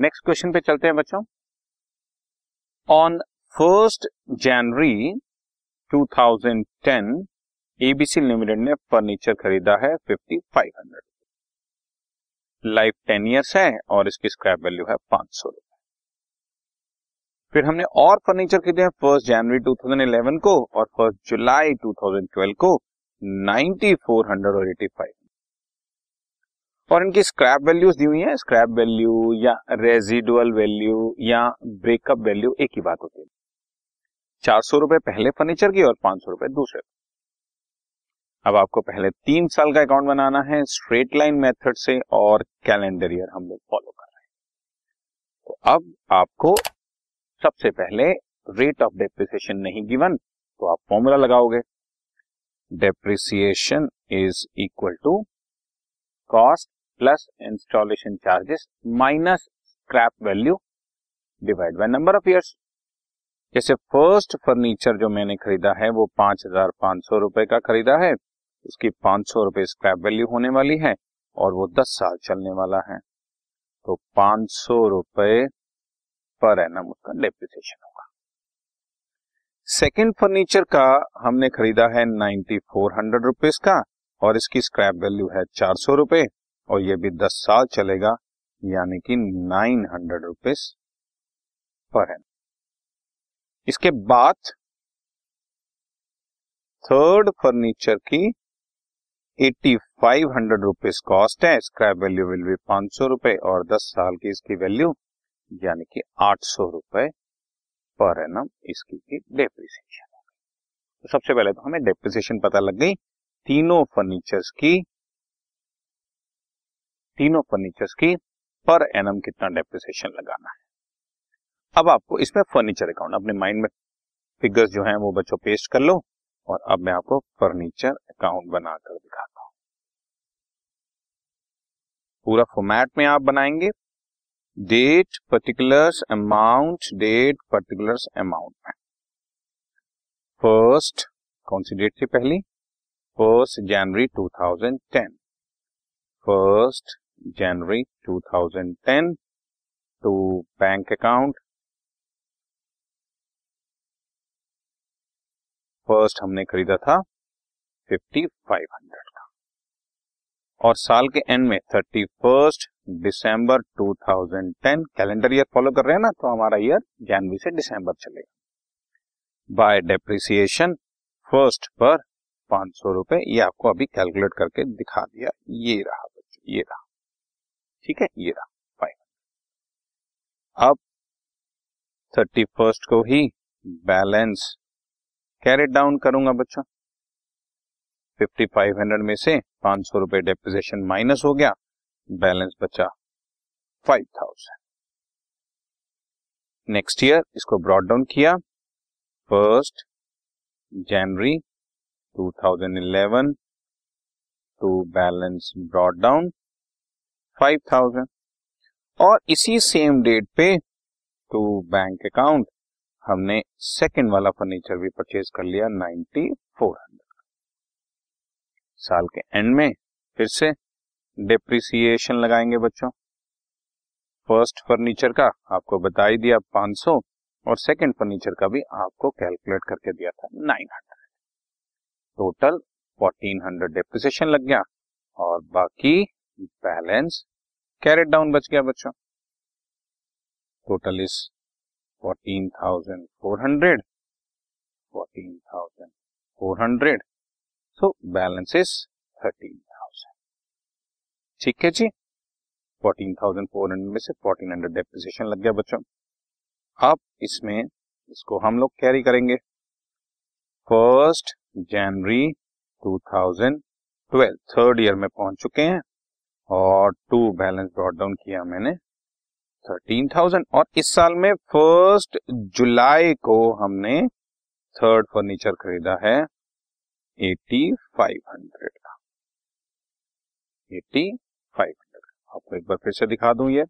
Next question पे चलते हैं बच्चों। ऑन फ़र्स्ट जनवरी 2010 एबीसी लिमिटेड ने फर्नीचर खरीदा है 5500 लाइफ टेन ईयर्स है और इसकी स्क्रैप वैल्यू है पाँच सौ। रुपए फिर हमने और फर्नीचर खरीदे हैं फ़र्स्ट जनवरी 2011 को और फ़र्स्ट जुलाई 2012 को 9400 और 85 और इनकी स्क्रैप वैल्यूज़ दी हुई है। स्क्रैप वैल्यू या रेजिडुअल वैल्यू या ब्रेकअप वैल्यू एक ही बात होती है। चार सौ रुपए पहले फर्नीचर की और पाँच सौ रुपए दूसरे अब आपको पहले तीन साल का अकाउंट बनाना है स्ट्रेट लाइन मेथड से और कैलेंडर ईयर हम लोग फॉलो कर रहे हैं। तो अब आपको सबसे पहले रेट ऑफ़ डेप्रिसिएशन नहीं गिवन तो आप फॉर्मूला लगाओगे। Depreciation is equal to cost plus installation charges minus scrap value divide by number of years जैसे फ़र्स्ट फर्नीचर जो मैंने खरीदा है, वो पाँच हज़ार पाँच सौ रुपए का खरीदा है। उसकी पाँच सौ रुपए स्क्रैप वैल्यू होने वाली है और वो दस साल चलने वाला है। तो पाँच सौ रुपए पर एनम उसका डेप्रिसिएशन होगा। सेकेंड फर्नीचर का हमने खरीदा है नाइन्टी फोर हंड्रेड रुपीज़ का और इसकी स्क्रैप वैल्यू है चार सौ रुपए। और ये भी दस साल चलेगा, यानी कि nine hundred rupees per annum इसके बाद थर्ड फर्नीचर की eighty five hundred rupees cost है। स्क्रैप वैल्यू विल बी पाँच सौ रुपए और दस साल की इसकी वैल्यू, यानी कि आठ सौ रुपए पर एनम इसकी की डेप्रिसिएशन तो सबसे पहले तो हमें डेप्रिसिएशन पता लग गई। तीनों फर्नीचर्स की तीनों फर्नीचर्स की पर एनम कितना डेप्रिसिएशन लगाना है। अब आपको इसमें फर्नीचर अकाउंट अपने माइंड में फिगर्स जो हैं वो बच्चों पेस्ट कर लो और अब मैं आपको फर्नीचर अकाउंट बनाकर दिखाता हूँ। पूरा फॉर्मेट में आप बनाएँगे। Date particulars amount date particulars amount में। फ़र्स्ट कौन सी डेट थी पहली? फ़र्स्ट जनवरी 2010 फ़र्स्ट जनवरी 2010 टू बैंक अकाउंट फ़र्स्ट हमने खरीदा था फिफ्टी फाइव हंड्रेड का। और साल के एंड में थर्टी फ़र्स्ट दिसंबर 2010 कैलेंडर ईयर फॉलो कर रहे हैं ना तो हमारा ईयर जनवरी से दिसंबर चलेगा। बाय डेप्रिसिएशन फ़र्स्ट पर पाँच सौ रुपए ये आपको अभी कैलकुलेट करके दिखा दिया, ये रहा बच्चों, ये रहा। ठीक है, ये रहा फाइन अब थर्टी फ़र्स्ट को ही बैलेंस कैरेट डाउन करूँगा बच्चों। फिफ्टी फाइव हंड्रेड में से पाँच सौ रुपए डेपोजिशन माइनस हो गया बैलेंस बचा फाइव थाउज़ेंड नेक्स्ट ईयर इसको ब्रॉड डाउन किया फ़र्स्ट जनवरी 2011 to balance brought down five thousand और इसी सेम डेट पे टू बैंक अकाउंट हमने सेकंड वाला फर्नीचर भी परचेज कर लिया नाइन्टी फोर हंड्रेड साल के एंड में फिर से डिप्रिसिएशन लगाएँगे बच्चों। फ़र्स्ट फर्नीचर का आपको बता ही दिया 500 और सेकंड फर्नीचर का भी आपको कैलकुलेट करके दिया था 900 टोटल 1400 डिप्रिसिएशन लग गया और बाकी बैलेंस कैरेट डाउन बच गया बच्चों। Total is 14,400 14,400 so balance is 13 ठीक है जी? फोर्टीन थाउज़ेंड फोर हंड्रेड में से फोर्टीन हंड्रेड डेप्रिसिएशन लग गया बच्चों। अब इसमें इसको हम लोग कैरी करेंगे। फ़र्स्ट जनवरी 2012 थर्ड ईयर में पहुँच चुके हैं। और टू बैलेंस ब्रॉड डाउन किया मैंने थर्टीन थाउज़ेंड। और इस साल में फ़र्स्ट जुलाई को हमने थर्ड फर्नीचर खरीदा है एटी फाइव हंड्रेड का। एटी फाइव हंड्रेड आपको एक बार फिर से दिखा दूँ ये।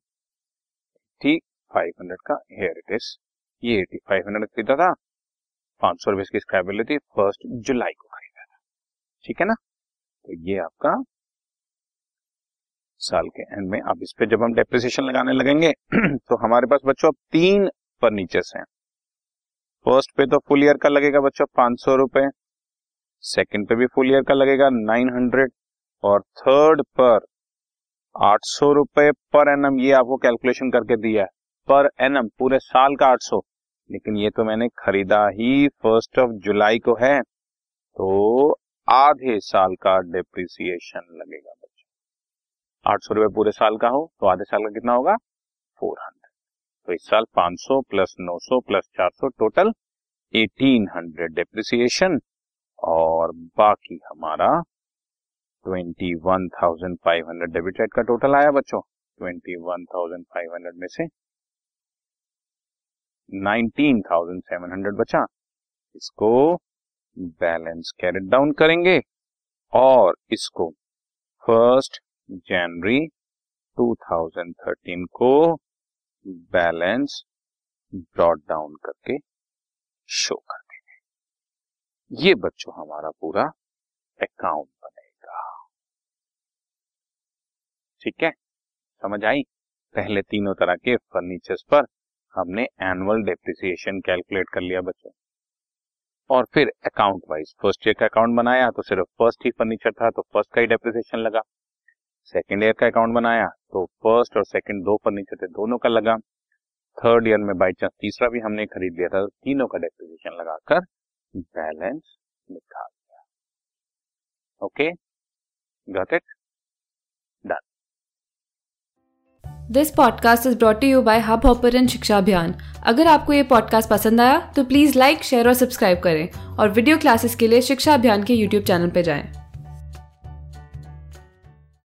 ठीक फाइव हंड्रेड का हेयर इट इज़ ये एटी फाइव हंड्रेड खरीदा था। पाँच सौ रुपए की स्क्रैप थी। फ़र्स्ट जुलाई को खरीदा था। ठीक है ना? तो ये आपका साल के एंड में। अब इस पे जब हम डेप्रिसिएशन लगाने लगेंगे तो हमारे पास बच्चों अब तीन फर्नीचर्स हैं। फ़र्स्ट पे तो फुल ईयर का लगेगा बच्चों पाँच सौ रुपए सेकेंड पे भी फुल ईयर का लगेगा नाइन हंड्रेड और थर्ड पर आठ सौ रुपए पर एनम ये आपको कैलकुलेशन करके दिया है। पर एनम पूरे साल का आठ सौ। लेकिन ये तो मैंने खरीदा ही फ़र्स्ट ऑफ़ जुलाई को है तो आधे साल का डिप्रिसिएशन लगेगा आठ सौ रुपए पूरे साल का हो तो आधे साल का कितना होगा? Four hundred. तो इस साल पाँच सौ प्लस नौ सौ प्लस चार सौ टोटल एटीन हंड्रेड डिप्रिसिएशन। और बाकी हमारा twenty one thousand five hundred debit rate का टोटल आया बच्चों। Twenty one thousand five hundred में से नाइनटीन थाउज़ेंड सेवन हंड्रेड बचा। इसको बैलेंस कैरेट डाउन करेंगे और इसको फ़र्स्ट जनवरी 2013 को बैलेंस ब्रॉड डाउन करके शो कर देंगे ये बच्चों हमारा पूरा अकाउंट बनेगा। ठीक है? समझ आई? पहले तीनों तरह के फर्नीचर्स पर हमने एनुअल डेप्रिसिएशन कैलकुलेट कर लिया बच्चों। और फिर अकाउंट वाइज फ़र्स्ट ईयर का अकाउंट बनाया तो सिर्फ़ फ़र्स्ट ही फर्नीचर था तो फ़र्स्ट का ही डेप्रिसिएशन लगा। सेकेंड ईयर का अकाउंट बनाया तो फ़र्स्ट और सेकेंड दो फर्नीचर थे, दोनों का लगा। थर्ड ईयर में बाई चांस तीसरा भी हमने खरीद लिया था, तीनों का डेप्रिसिएशन लगाकर बैलेंस निकाल दिया। Okay got it done this podcast is brought you by Hubhopper Shiksha Abhiyan अगर आपको ये पॉडकास्ट पसंद आया तो प्लीज़ लाइक शेयर और सब्सक्राइब करें। और वीडियो क्लासेस के लिए शिक्षा अभियान के यूट्यूब चैनल पर जाएँ।